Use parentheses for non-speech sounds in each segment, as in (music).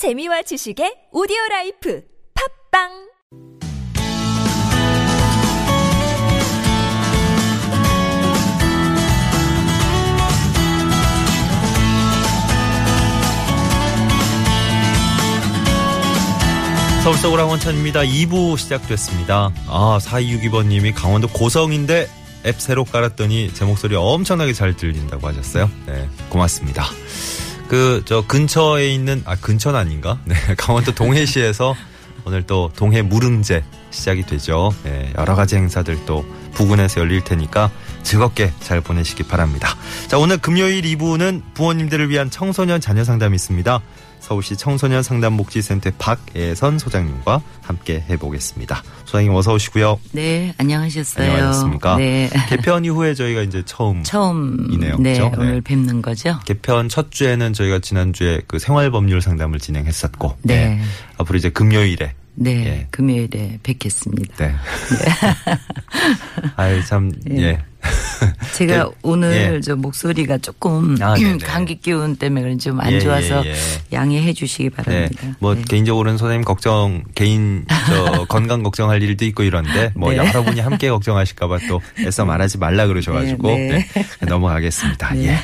재미와 지식의 오디오 라이프 팟빵 서울 서울 항원천입니다. 2부 시작됐습니다. 아, 4262번님이 강원도 고성인데 앱 새로 깔았더니 제 목소리 엄청나게 잘 들린다고 하셨어요. 네, 고맙습니다. 그, 저 근처에 있는, 아, 근처는 아닌가? 네, (laughs) 강원도 동해시에서 오늘 또 동해 무릉제 시작이 되죠. 네, 여러 가지 행사들 또 부근에서 열릴 테니까 즐겁게 잘 보내시기 바랍니다. 자, 오늘 금요일 2부는 부모님들을 위한 청소년 자녀 상담이 있습니다. 서울시 청소년 상담 복지센터 박예선 소장님과 함께 해보겠습니다. 소장님 어서 오시고요. 네, 안녕하셨어요. 안녕하셨습니까? 네. 개편 이후에 저희가 이제 처음 처음이네요. 네, 네, 그렇죠? 오늘 네. 뵙는 거죠. 개편 첫 주에는 저희가 지난 주에 그 생활 법률 상담을 진행했었고 네. 앞으로 이제 금요일에 네, 예. 금요일에 뵙겠습니다. 네. (laughs) 아이 참 예. 예. 제가 네, 오늘 예. 저 목소리가 조금 아, 네네. 감기 기운 때문에 좀안 예, 좋아서 예, 예. 양해해 주시기 네. 바랍니다. 뭐 네. 개인적으로는 선생님 걱정 개인 저 (laughs) 건강 걱정할 일도 있고 이런데 뭐 네. 여러분이 함께 걱정하실까봐 또 애써 말하지 말라 그러셔가지고 네, 네. 네, 넘어가겠습니다. 네. 예.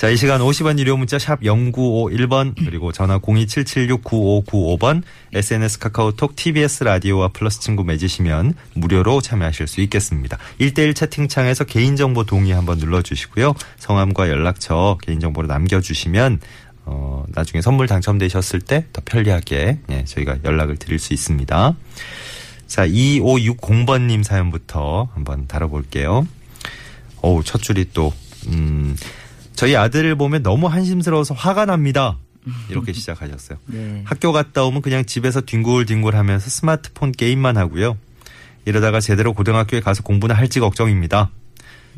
자, 이 시간 50원 유료 문자 샵 0951번 그리고 전화 027769595번 SNS 카카오톡 TBS 라디오와 플러스 친구 맺으시면 무료로 참여하실 수 있겠습니다. 1대1 채팅창에서 개인정보 동의 한번 눌러주시고요. 성함과 연락처 개인정보로 남겨주시면 어, 나중에 선물 당첨되셨을 때 더 편리하게 예, 저희가 연락을 드릴 수 있습니다. 자, 2560번님 사연부터 한번 다뤄볼게요. 어우, 첫 줄이 또, 음, 저희 아들을 보면 너무 한심스러워서 화가 납니다. 이렇게 시작하셨어요. (laughs) 네. 학교 갔다 오면 그냥 집에서 뒹굴뒹굴 하면서 스마트폰 게임만 하고요. 이러다가 제대로 고등학교에 가서 공부나 할지 걱정입니다.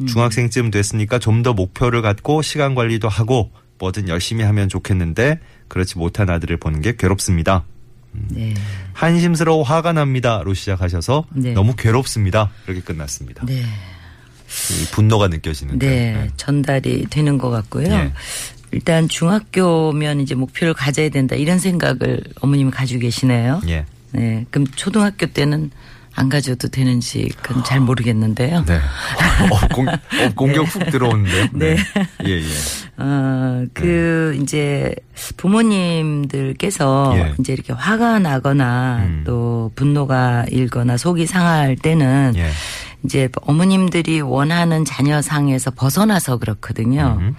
중학생쯤 됐으니까 좀 더 목표를 갖고 시간 관리도 하고 뭐든 열심히 하면 좋겠는데 그렇지 못한 아들을 보는 게 괴롭습니다. 네. 한심스러워 화가 납니다로 시작하셔서 네. 너무 괴롭습니다. 이렇게 끝났습니다. 네. 이 분노가 느껴지는데. 네, 전달이 되는 것 같고요. 예. 일단 중학교면 이제 목표를 가져야 된다 이런 생각을 어머님이 가지고 계시네요. 예. 네, 그럼 초등학교 때는 안 가져도 되는지 그건 잘 모르겠는데요. 네. 어, 공, 어, 공격 훅 들어오는데요. 네. 예, 예. 어, 그, 이제, 부모님들께서 예. 이제 이렇게 화가 나거나 음. 또 분노가 일거나 속이 상할 때는 예. 이제 어머님들이 원하는 자녀상에서 벗어나서 그렇거든요. 음.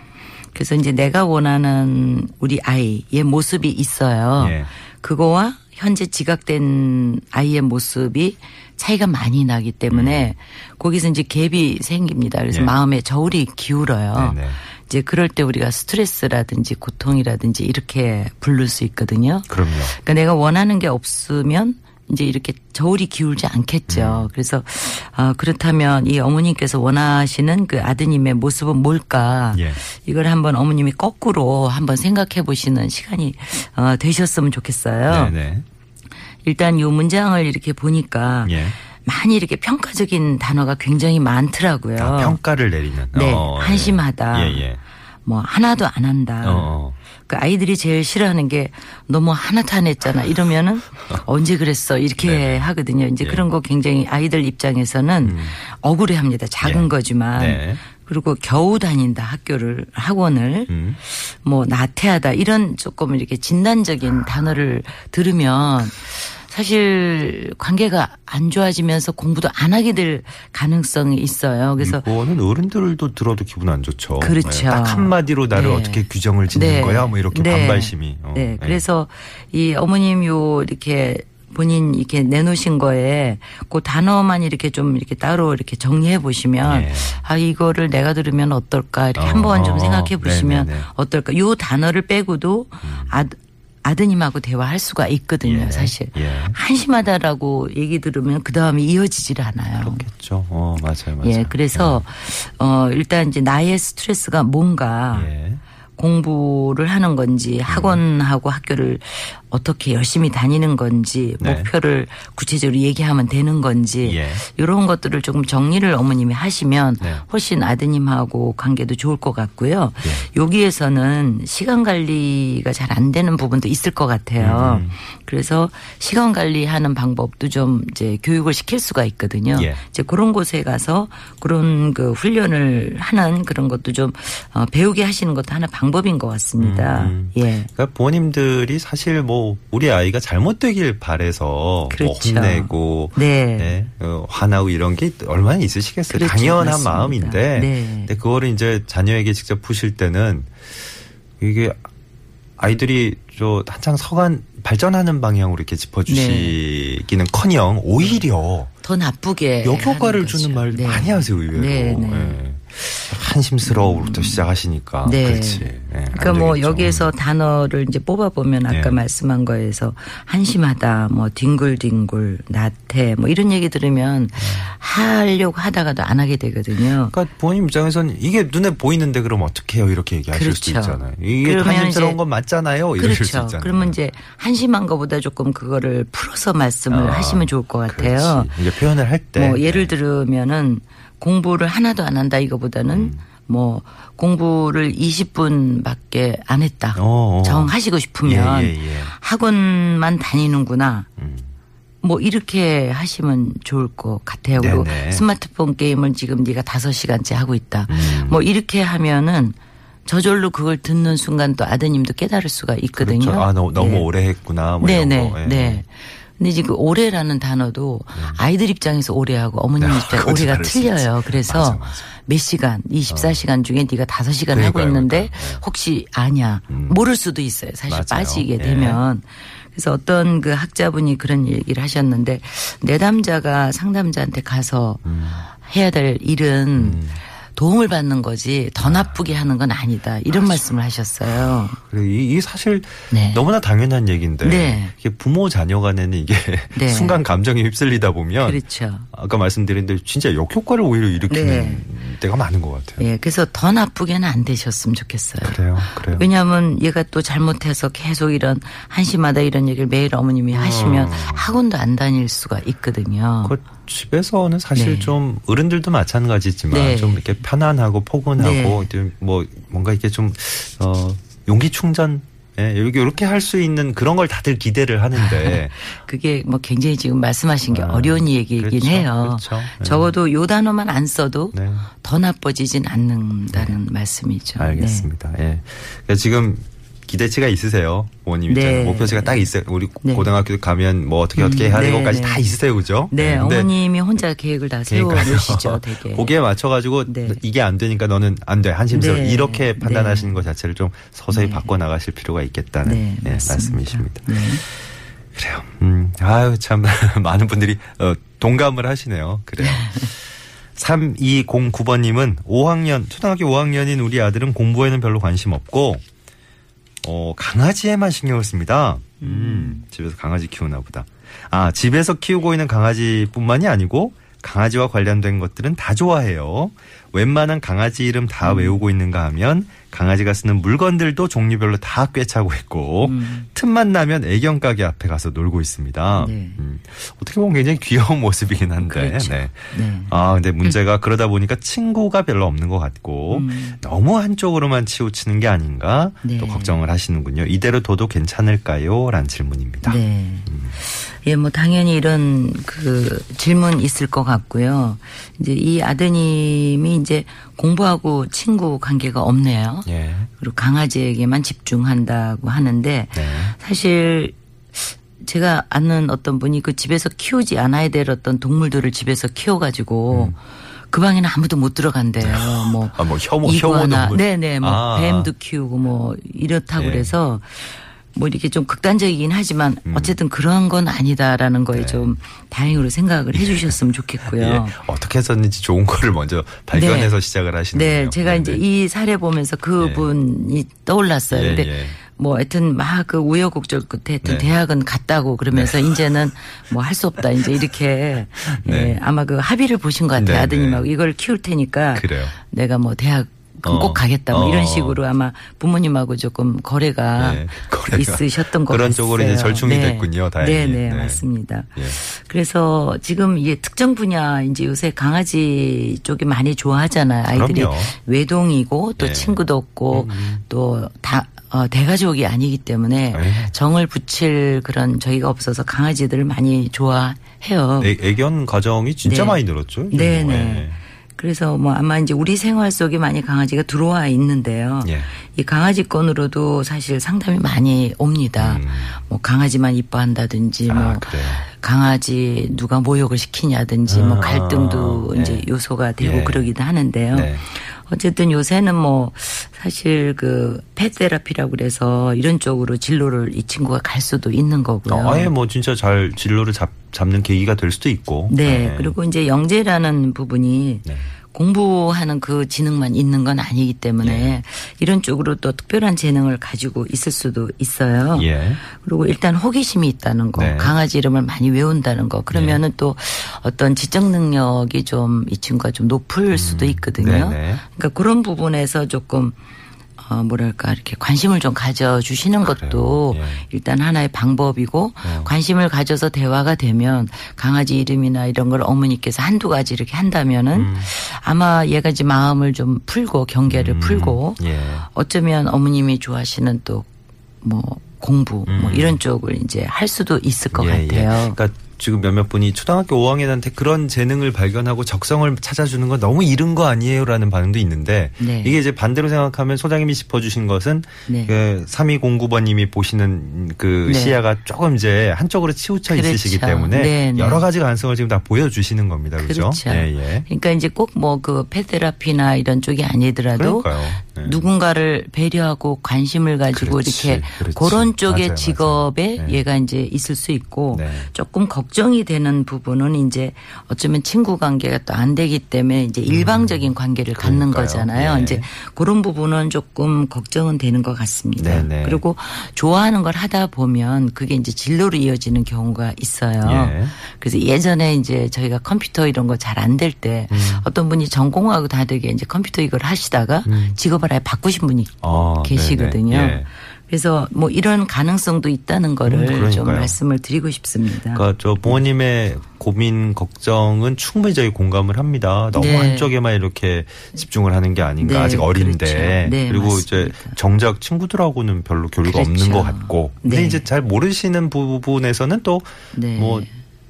그래서 이제 내가 원하는 우리 아이의 모습이 있어요. 예. 그거와 현재 지각된 아이의 모습이 차이가 많이 나기 때문에 거기서 이제 갭이 생깁니다. 그래서 음. 예. 마음에 저울이 기울어요. 네네. 이제 그럴 때 우리가 스트레스라든지 고통이라든지 이렇게 부를 수 있거든요. 그럼요. 그러니까 내가 원하는 게 없으면 이제 이렇게 저울이 기울지 않겠죠. 음. 그래서 아 그렇다면 이 어머님께서 원하시는 그 아드님의 모습은 뭘까? 예. 이걸 한번 어머님이 거꾸로 한번 생각해 보시는 시간이 어, 되셨으면 좋겠어요. 네네. 일단 이 문장을 이렇게 보니까 예. 많이 이렇게 평가적인 단어가 굉장히 많더라고요. 아, 평가를 내리는. 네, 어, 예. 한심하다. 예, 예. 뭐 하나도 안 한다. 어. 그 아이들이 제일 싫어하는 게 너무 하나도 안 했잖아. 이러면은 언제 그랬어 이렇게 네네. 하거든요. 이제 예. 그런 거 굉장히 아이들 입장에서는 억울해합니다. 작은 예. 거지만 네. 그리고 겨우 다닌다 학교를 학원을 음. 뭐 나태하다 이런 조금 이렇게 진단적인 단어를 들으면 사실 관계가 안 좋아지면서 공부도 안 하게 될 가능성이 있어요. 그래서 이거는 어른들도 들어도 기분 안 좋죠. 그렇죠. 네, 딱 한마디로 나를 네. 어떻게 규정을 짓는 네. 거야? 뭐 이렇게 네. 반발심이. 어, 네. 그래서 이 어머님 요 이렇게 본인 이렇게 내놓으신 거에 그 단어만 이렇게 좀 이렇게 따로 이렇게 정리해 보시면 예. 아 이거를 내가 들으면 어떨까 이렇게 어, 한번 좀 어, 생각해 보시면 네네네. 어떨까 요 단어를 빼고도 아 아드님하고 대화할 수가 있거든요, 예, 사실. 예. 한심하다라고 얘기 들으면 그 다음에 이어지질 않아요. 그렇겠죠. 어, 맞아요, 맞아요. 예, 그래서 어 일단 이제 나의 스트레스가 뭔가 예. 공부를 하는 건지 학원하고 학교를 어떻게 열심히 다니는 건지 네. 목표를 구체적으로 얘기하면 되는 건지 예. 이런 것들을 조금 정리를 어머님이 하시면 네. 훨씬 아드님하고 관계도 좋을 것 같고요. 예. 여기에서는 시간 관리가 잘 안 되는 부분도 있을 것 같아요. 음. 그래서 시간 관리하는 방법도 좀 이제 교육을 시킬 수가 있거든요. 예. 이제 그런 곳에 가서 그런 그 훈련을 하는 그런 것도 좀 어, 배우게 하시는 것도 하나 방 법인 것 같습니다. 음. 예. 그러니까 부모님들이 사실 뭐 우리 아이가 잘못되길 바래서 뭐 그렇죠. 혼내고 네. 네, 어, 화나고 이런 게 얼마나 있으시겠어요. 그렇죠. 당연한 맞습니다. 마음인데 네. 근데 그거를 이제 자녀에게 직접 푸실 때는 이게 아이들이 저 한창 서간 발전하는 방향으로 이렇게 짚어주시기는 커녕 오히려 더 나쁘게 역효과를 하는 주는. 말 네. 많이 하세요 의외로. 네, 네. 예. 한심스러워부터 시작하시니까. 네. 그렇지. 예, 안 그러니까 뭐. 여기에서 단어를 이제 뽑아 보면 아까 네. 말씀한 거에서 한심하다, 뭐 뒹굴뒹굴, 나태, 뭐 이런 얘기 들으면 하려고 하다가도 안 하게 되거든요. 그러니까 부모님 입장에서는 이게 눈에 보이는데 그럼 어떻게 해요? 이렇게 얘기하실 그렇죠. 있잖아요. 이게 한심스러운 이제- 건 맞잖아요. 이러실 수 그렇죠. 있잖아요. 그러면 이제 한심한 것보다 조금 그거를 풀어서 말씀을 아, 하시면 좋을 것 같아요. 그렇지. 이게 표현을 할 때. 뭐 예를 들으면은 공부를 하나도 안 한다 이거보다는 음. 뭐 공부를 20분밖에 안 했다. 어, 어. 정하시고 싶으면 예, 예, 예. 학원만 다니는구나. 음. 뭐 이렇게 하시면 좋을 것 같아요. 그리고 네네. 스마트폰 게임을 지금 네가 다섯 시간째 하고 있다. 음. 뭐 이렇게 하면은 저절로 그걸 듣는 순간 또 아드님도 깨달을 수가 있거든요. 그렇죠. 아, 너, 너무 네. 오래 했구나. 뭐 네네. 이런 거. 예. 네. 근데 지금 올해라는 단어도 아이들 입장에서 올해하고 어머님 네, 입장에서 올해가. 틀려요. 그래서 맞아, 맞아. 몇 시간, 24시간 중에 네가 5시간 하고 그러니까요, 있는데 그러니까요. 네. 혹시 아냐. 음. 모를 수도 있어요. 사실 맞아요. 빠지게 예. 되면. 그래서 어떤 그 학자분이 그런 얘기를 하셨는데 내담자가 상담자한테 가서 해야 될 일은 음. 도움을 받는 거지 더 나쁘게 하는 건 아니다. 이런 말씀을 하셨어요. 그래, 이, 이 사실 네. 너무나 당연한 얘기인데 네. 이게 부모 자녀 간에는 이게 (laughs) 네. 순간 감정에 휩쓸리다 보면 그렇죠. 아까 말씀드린 대로 진짜 역효과를 오히려 일으키는 네. 때가 많은 것 같아요. 예, 그래서 더 나쁘게는 안 되셨으면 좋겠어요. 그래요, 그래요. 왜냐하면 얘가 또 잘못해서 계속 이런 한심하다 이런 얘기를 매일 어머님이 하시면 학원도 안 다닐 수가 있거든요. 그 집에서는 사실 네. 좀 어른들도 마찬가지지만 네. 좀 이렇게 편안하고 포근하고 좀뭐 뭔가 이렇게 좀 어, 용기 충전 예, 여기 이렇게 할 수 있는 그런 걸 다들 기대를 하는데 (laughs) 그게 뭐 굉장히 지금 말씀하신 게 아, 어려운 얘기이긴 그렇죠, 해요. 그렇죠. 네. 적어도 요 단어만 안 써도 네. 더 나빠지진 않는다는 말씀이죠. 알겠습니다. 예. 그러니까 지금 기대치가 있으세요. 부모님 네. 입장에 목표치가 딱 있어요. 우리 네. 고등학교 가면 뭐 어떻게 어떻게 음, 해야 네, 되고까지 네. 다 있어요. 그죠? 네, 근데 어머님이 혼자 계획을 다. 세워놓으시죠, 되게. (laughs) 거기에 맞춰가지고 네. 이게 안 되니까 너는 안 돼. 한심스러워. 네. 이렇게 판단하시는 네. 것 자체를 좀 서서히 네. 바꿔 나가실 필요가 있겠다는 네. 말씀이십니다. 네. 그래요. 음, 아유, 참, (laughs) 많은 분들이, 어, 동감을 하시네요. 그래요. (laughs) 3209번님은 5학년, 초등학교 5학년인 우리 아들은 공부에는 별로 관심 없고, 어, 강아지에만 신경을 씁니다. 음, 집에서 강아지 키우나 보다. 아, 집에서 키우고 있는 강아지뿐만이 아니고, 강아지와 관련된 것들은 다 좋아해요. 웬만한 강아지 이름 다 음. 외우고 있는가 하면 강아지가 쓰는 물건들도 종류별로 다 꿰차고 있고 음. 틈만 나면 애견 가게 앞에 가서 놀고 있습니다. 네. 음, 어떻게 보면 굉장히 귀여운 (laughs) 모습이긴 한데. 그렇죠. 네. 네. 아, 근데 문제가 그러다 보니까 친구가 별로 없는 것 같고 음. 너무 한쪽으로만 치우치는 게 아닌가 네. 또 걱정을 하시는군요. 이대로 둬도 괜찮을까요? 라는 질문입니다. 네. 예, 뭐 당연히 이런 그 질문 있을 것 같고요. 이제 이 아드님이 이제 공부하고 친구 관계가 없네요. 예. 그리고 강아지에게만 집중한다고 하는데 네. 사실 제가 아는 어떤 분이 그 집에서 키우지 않아야 될 어떤 동물들을 집에서 키워가지고 그 방에는 아무도 못 들어간대요. 뭐, 음. 아, 뭐 혐오, 동물. 네네, 뭐 아. 뱀도 키우고 뭐 이렇다고 예. 그래서 뭐 이렇게 좀 극단적이긴 하지만 어쨌든 그런 건 아니다라는 거에 음. 네. 좀 다행으로 생각을 해 주셨으면 (laughs) 좋겠고요. 예. 어떻게 했었는지 좋은 거를 먼저 발견해서 시작을 하시는 네, 거예요. 제가 이제 이 사례 보면서 그분이 떠올랐어요. 예, 근데 예. 뭐 하여튼 막 그 우여곡절 끝에 하여튼 네. 대학은 갔다고 그러면서 이제는 (laughs) 뭐 할 수 없다. 이제 이렇게 네. 예, 아마 그 합의를 보신 것 같아요. 네, 아드님하고 네. 이걸 키울 테니까 그래요. 내가 뭐 대학 그럼 어. 꼭 가겠다 뭐 어. 이런 식으로 아마 부모님하고 조금 거래가, 네, 거래가 있으셨던 것 그런 같아요. 쪽으로 이제 절충이 됐군요, 다행히. 네, 네, 네. 맞습니다. 예. 그래서 지금 이게 특정 분야 이제 요새 강아지 쪽이 많이 좋아하잖아요. 아이들이 그럼요. 외동이고 또 예. 친구도 없고 또다 어, 대가족이 아니기 때문에 예. 정을 붙일 그런 저희가 없어서 강아지들을 많이 좋아해요. 애, 애견 가정이 진짜 네. 많이 늘었죠. 요즘 네, 뭐. 네. 그래서 뭐 아마 이제 우리 생활 속에 많이 강아지가 들어와 있는데요. 예. 이 강아지권으로도 사실 상담이 많이 옵니다. 음. 뭐 강아지만 이뻐한다든지 아, 뭐 그래요. 강아지 누가 모욕을 시키냐든지 뭐 아, 갈등도 네. 이제 요소가 되고 예. 그러기도 하는데요. 네. 어쨌든 요새는 뭐 사실 그 펫테라피라고 그래서 이런 쪽으로 진로를 이 친구가 갈 수도 있는 거고요. 어, 아예 뭐 진짜 잘 진로를 잡, 잡는 계기가 될 수도 있고. 네. 그리고 이제 영재라는 부분이 네. 공부하는 그 지능만 있는 건 아니기 때문에 네. 이런 쪽으로 또 특별한 재능을 가지고 있을 수도 있어요. 예. 그리고 일단 호기심이 있다는 거, 네. 강아지 이름을 많이 외운다는 거, 그러면은 또 어떤 지적 능력이 좀 이 친구가 좀 높을 수도 있거든요. 음. 네네. 그러니까 그런 부분에서 조금 어 뭐랄까 이렇게 관심을 좀 가져주시는 것도 예. 일단 하나의 방법이고 어. 관심을 가져서 대화가 되면 강아지 이름이나 이런 걸 어머니께서 한두 가지 이렇게 한다면은 음. 아마 얘가 이제 마음을 좀 풀고 경계를 풀고 예. 어쩌면 어머님이 좋아하시는 또 뭐 공부 뭐 음. 이런 쪽을 이제 할 수도 있을 것 예, 예. 같아요. 그러니까 지금 몇몇 분이 초등학교 5학년한테 그런 재능을 발견하고 적성을 찾아주는 건 너무 이른 거 아니에요라는 반응도 있는데 네. 이게 이제 반대로 생각하면 소장님이 짚어주신 것은 네. 그 3209번님이 보시는 그 네. 시야가 조금 이제 한쪽으로 치우쳐 그렇죠. 있으시기 때문에 네, 네. 여러 가지 가능성을 지금 다 보여주시는 겁니다. 그렇죠? 그렇죠. 예, 예. 그러니까 이제 꼭 뭐그 펫테라피나 이런 쪽이 아니더라도. 네. 누군가를 배려하고 관심을 가지고 그렇지, 이렇게 그렇지. 그런 쪽의 맞아요, 직업에 맞아요. 네. 얘가 이제 있을 수 있고 네. 조금 걱정이 되는 부분은 이제 어쩌면 친구 관계가 또 안 되기 때문에 이제 일방적인 관계를 갖는 음. 그러니까요. 거잖아요. 예. 이제 그런 부분은 조금 걱정은 되는 것 같습니다. 네, 네. 그리고 좋아하는 걸 하다 보면 그게 이제 진로로 이어지는 경우가 있어요. 예. 그래서 예전에 이제 저희가 컴퓨터 이런 거 잘 안 될때 음. 어떤 분이 전공하고 다르게 이제 컴퓨터 이걸 하시다가 직업을 아예 바꾸신 분이 아, 계시거든요. 네네. 예. 그래서 뭐 이런 가능성도 있다는 거를 음. 좀 말씀을 드리고 싶습니다. 그러니까 저 부모님의 고민 걱정은 충분히 저희 공감을 합니다. 너무 네. 한쪽에만 이렇게 집중을 하는 게 아닌가 네, 아직 어린데 그렇죠. 네, 그리고 맞습니다. 이제 정작 친구들하고는 별로 교류가 그렇죠. 없는 것 같고 근데 네. 이제 잘 모르시는 부분에서는 또 네. 뭐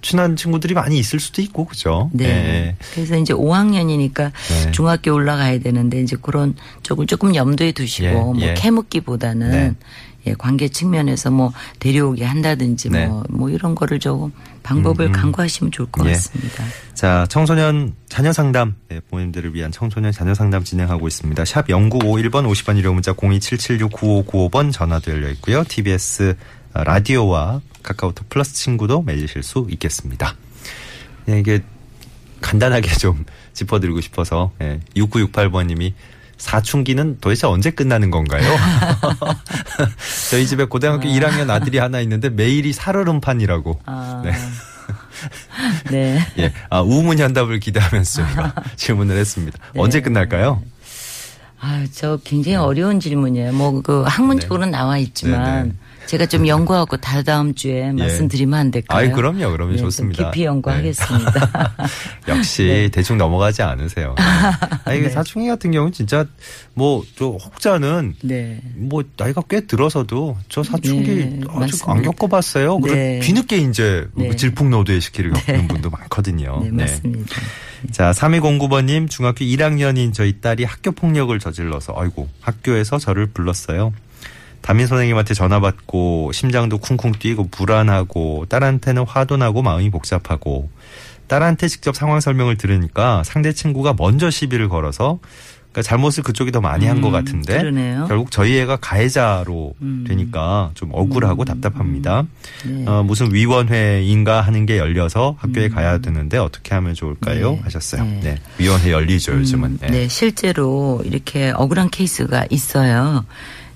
친한 친구들이 많이 있을 수도 있고 그죠? 네. 예. 그래서 이제 5학년이니까 네. 중학교 올라가야 되는데 이제 그런 쪽을 조금 염두에 두시고 예, 뭐 예. 캐묻기보다는 네. 예, 관계 측면에서 뭐 데려오게 한다든지 네. 뭐, 뭐 이런 거를 조금 방법을 음, 음. 강구하시면 좋을 것 예. 같습니다. 자, 청소년 자녀 상담, 네, 부모님들을 위한 청소년 자녀 상담 진행하고 있습니다. 샵 0951번 50번 유료 문자 027769595번 전화도 열려 있고요. TBS 라디오와 카카오톡 플러스 친구도 맺으실 수 있겠습니다. 네, 이게 간단하게 (laughs) 좀 짚어드리고 싶어서 예, 6968번님이 사춘기는 도대체 언제 끝나는 건가요? (laughs) 저희 집에 고등학교 1학년 아들이 하나 있는데 매일이 살얼음판이라고. 아. 네. (laughs) 네. 예, 아, 우문현답을 기대하면서 저희가 질문을 했습니다. 네. 언제 끝날까요? 아, 저 굉장히 어려운 질문이에요. 뭐 그 학문적으로는 나와 있지만 네, 네. 제가 좀 연구하고 다다음 주에 말씀드리면 안 될까요? 아이, 그럼요, 그럼요. 네, 좀 좋습니다. 깊이 연구하겠습니다. (laughs) (laughs) 역시 대충 넘어가지 않으세요. 아, 이게 네. 사춘기 같은 경우는 진짜 뭐 저 혹자는 네. 뭐 나이가 꽤 들어서도 저 사춘기 네, 아직 안. 겪어봤어요. 그래 네. 뒤늦게 이제 네. 질풍노도의 시기를 겪는 분도 많거든요. 네, 맞습니다. 자, 3209번님, 중학교 1학년인 저희 딸이 학교 폭력을 저질러서, 아이고, 학교에서 저를 불렀어요. 담임 선생님한테 전화 받고, 심장도 쿵쿵 뛰고, 불안하고, 딸한테는 화도 나고, 마음이 복잡하고, 딸한테 직접 상황 설명을 들으니까 상대 친구가 먼저 시비를 걸어서, 그러니까 잘못을 그쪽이 더 많이 한것 음, 같은데, 그러네요. 결국 저희 애가 가해자로 음. 되니까 좀 억울하고 답답합니다. 네. 어, 무슨 위원회인가 하는 게 열려서 학교에 가야 되는데 어떻게 하면 좋을까요? 네. 하셨어요. 네. 네. 위원회 열리죠, 요즘은. 음, 네. 실제로 이렇게 억울한 케이스가 있어요.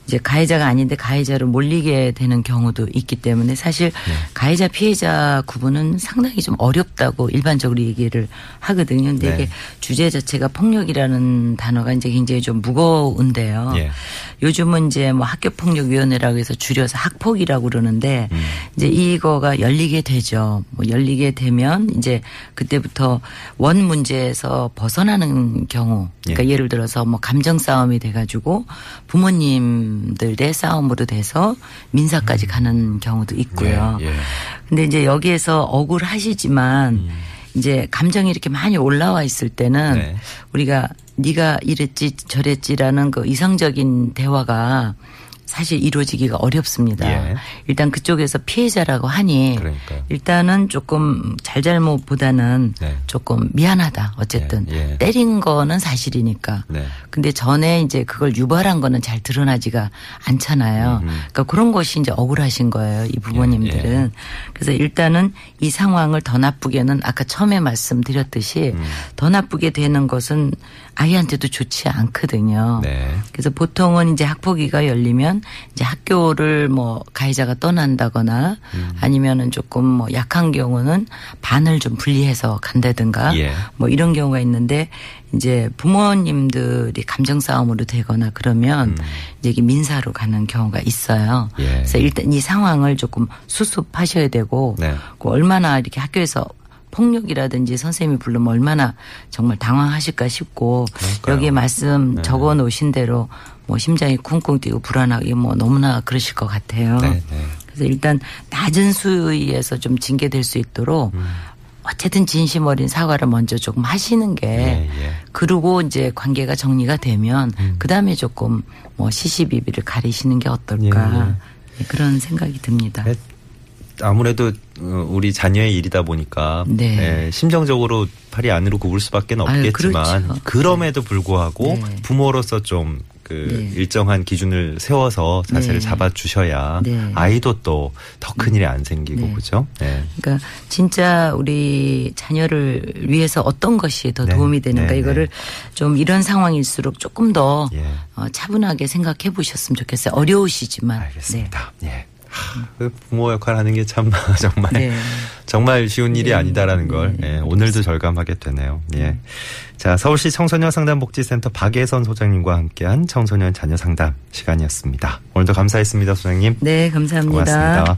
이제 가해자가 아닌데 가해자로 몰리게 되는 경우도 있기 때문에 사실 네. 가해자 피해자 구분은 상당히 좀 어렵다고 일반적으로 얘기를 하거든요. 근데 네. 이게 주제 자체가 폭력이라는 단어가 이제 굉장히 좀 무거운데요. 예. 요즘은 이제 뭐 학교 폭력 위원회라고 해서 줄여서 학폭이라고 그러는데 음. 이제 이거가 열리게 되죠. 뭐 열리게 되면 이제 그때부터 원 문제에서 벗어나는 경우 그러니까 예. 예. 를 들어서 뭐 감정 싸움이 돼 가지고 부모님 들의 싸움으로 돼서 민사까지 가는 경우도 있고요. 음. 예, 예. 근데 이제 여기에서 억울하시지만 음. 이제 감정이 이렇게 많이 올라와 있을 때는 네. 우리가 네가 이랬지 저랬지라는 그 이성적인 대화가 사실 이루어지기가 어렵습니다. 예. 일단 그쪽에서 피해자라고 하니 그러니까요. 일단은 조금 잘잘못보다는 네. 조금 미안하다. 어쨌든 예, 예. 때린 거는 사실이니까. 네. 근데 전에 이제 그걸 유발한 거는 잘 드러나지가 않잖아요. 음, 음. 그러니까 그런 것이 이제 억울하신 거예요. 이 부모님들은. 예, 그래서 일단은 이 상황을 더 나쁘게는 아까 처음에 말씀드렸듯이 음. 더 나쁘게 되는 것은 아이한테도 좋지 않거든요. 네. 그래서 보통은 이제 학폭위가 열리면 이제 학교를 뭐 가해자가 떠난다거나 음. 아니면은 조금 뭐 약한 경우는 반을 좀 분리해서 간다든가 예. 뭐 이런 경우가 있는데 이제 부모님들이 감정 싸움으로 되거나 그러면 이제 이게 민사로 가는 경우가 있어요. 음. 예. 그래서 일단 이 상황을 조금 수습하셔야 되고 네. 그 얼마나 이렇게 학교에서 폭력이라든지 선생님이 부르면 얼마나 정말 당황하실까 싶고 그러니까요. 여기에 말씀 네. 적어 놓으신 대로 뭐 심장이 쿵쿵 뛰고 불안하게 뭐 너무나 그러실 것 같아요. 네, 네. 그래서 일단 낮은 수위에서 좀 징계될 수 있도록 음. 어쨌든 진심 어린 사과를 먼저 조금 하시는 게 예, 예. 그러고 이제 관계가 정리가 되면 음. 그다음에 조금 뭐 시시비비를 가리시는 게 어떨까 예, 네, 그런 생각이 듭니다. 네. 아무래도 어, 우리 자녀의 일이다 보니까 네. 예, 심정적으로 팔이 안으로 굽을 수밖에 아유, 없겠지만 그렇죠. 그럼에도 불구하고 네. 부모로서 좀그 네. 일정한 기준을 세워서 자세를 네. 잡아 주셔야 네. 아이도 또 더 큰 일이 안 생기고 네. 그죠? 네. 그러니까 진짜 우리 자녀를 위해서 어떤 것이 더 네. 도움이 되는가 네, 이거를 네. 좀 이런 상황일수록 조금 더 예. 어, 차분하게 생각해 보셨으면 좋겠어요. 어려우시지만. 알겠습니다. 예. 하, 그 부모 역할 하는 게 참 (laughs) 정말 네. 정말 쉬운 일이 네. 아니다라는 걸 예, 오늘도 절감하게 되네요. 예. 자, 서울시 청소년 상담복지센터 박예선 소장님과 함께한 청소년 자녀 상담 시간이었습니다. 오늘도 감사했습니다, 소장님. 네, 감사합니다. 고맙습니다.